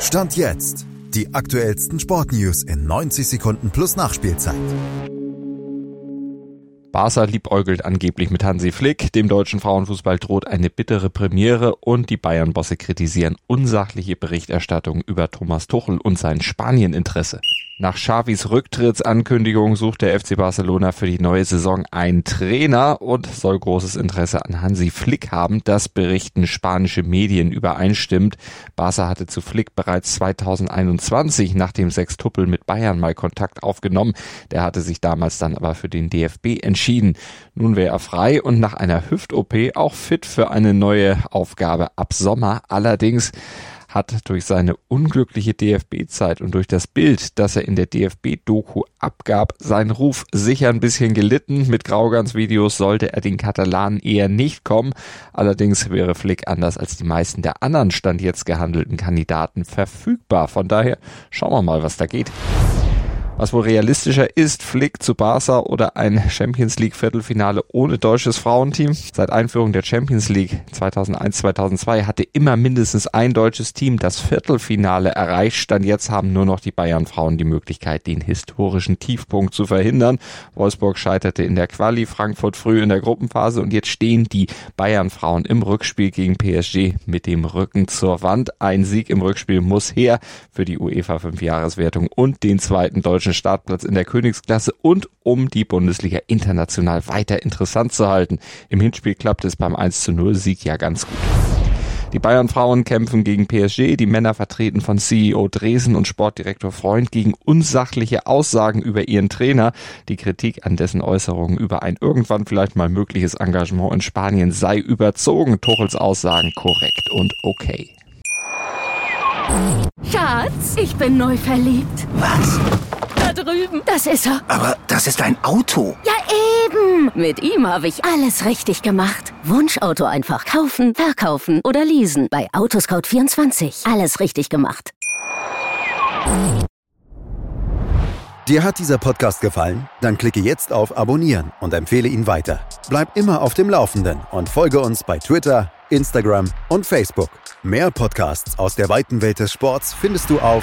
Stand jetzt. Die aktuellsten Sportnews in 90 Sekunden plus Nachspielzeit. Barca liebäugelt angeblich mit Hansi Flick, dem deutschen Frauenfußball droht eine bittere Premiere und die Bayern-Bosse kritisieren unsachliche Berichterstattung über Thomas Tuchel und sein Spanieninteresse. Nach Xavis Rücktrittsankündigung sucht der FC Barcelona für die neue Saison einen Trainer und soll großes Interesse an Hansi Flick haben. Das berichten spanische Medien übereinstimmt. Barca hatte zu Flick bereits 2021 nach dem Sechstuppel mit Bayern mal Kontakt aufgenommen. Der hatte sich damals dann aber für den DFB entschieden. Nun wäre er frei und nach einer Hüft-OP auch fit für eine neue Aufgabe ab Sommer. Allerdings hat durch seine unglückliche DFB-Zeit und durch das Bild, das er in der DFB-Doku abgab, seinen Ruf sicher ein bisschen gelitten. Mit Graugans-Videos sollte er den Katalanen eher nicht kommen. Allerdings wäre Flick anders als die meisten der anderen Stand jetzt gehandelten Kandidaten verfügbar. Von daher schauen wir mal, was da geht. Was wohl realistischer ist, Flick zu Barca oder ein Champions League Viertelfinale ohne deutsches Frauenteam? Seit Einführung der Champions League 2001-2002 hatte immer mindestens ein deutsches Team das Viertelfinale erreicht. Stand jetzt haben nur noch die Bayern Frauen die Möglichkeit, den historischen Tiefpunkt zu verhindern. Wolfsburg scheiterte in der Quali, Frankfurt früh in der Gruppenphase und jetzt stehen die Bayern Frauen im Rückspiel gegen PSG mit dem Rücken zur Wand. Ein Sieg im Rückspiel muss her für die UEFA 5-Jahreswertung und den zweiten deutschen deutschen Startplatz in der Königsklasse und um die Bundesliga international weiter interessant zu halten. Im Hinspiel klappt es beim 1 zu 0 Sieg ja ganz gut. Die Bayern-Frauen kämpfen gegen PSG, die Männer vertreten von CEO Dresen und Sportdirektor Freund gegen unsachliche Aussagen über ihren Trainer. Die Kritik an dessen Äußerungen über ein irgendwann vielleicht mal mögliches Engagement in Spanien sei überzogen. Tuchels Aussagen korrekt und okay. Schatz, ich bin neu verliebt. Was? Drüben. Das ist er. Aber das ist ein Auto. Ja, eben. Mit ihm habe ich alles richtig gemacht. Wunschauto einfach kaufen, verkaufen oder leasen. Bei Autoscout24. Alles richtig gemacht. Dir hat dieser Podcast gefallen? Dann klicke jetzt auf Abonnieren und empfehle ihn weiter. Bleib immer auf dem Laufenden und folge uns bei Twitter, Instagram und Facebook. Mehr Podcasts aus der weiten Welt des Sports findest du auf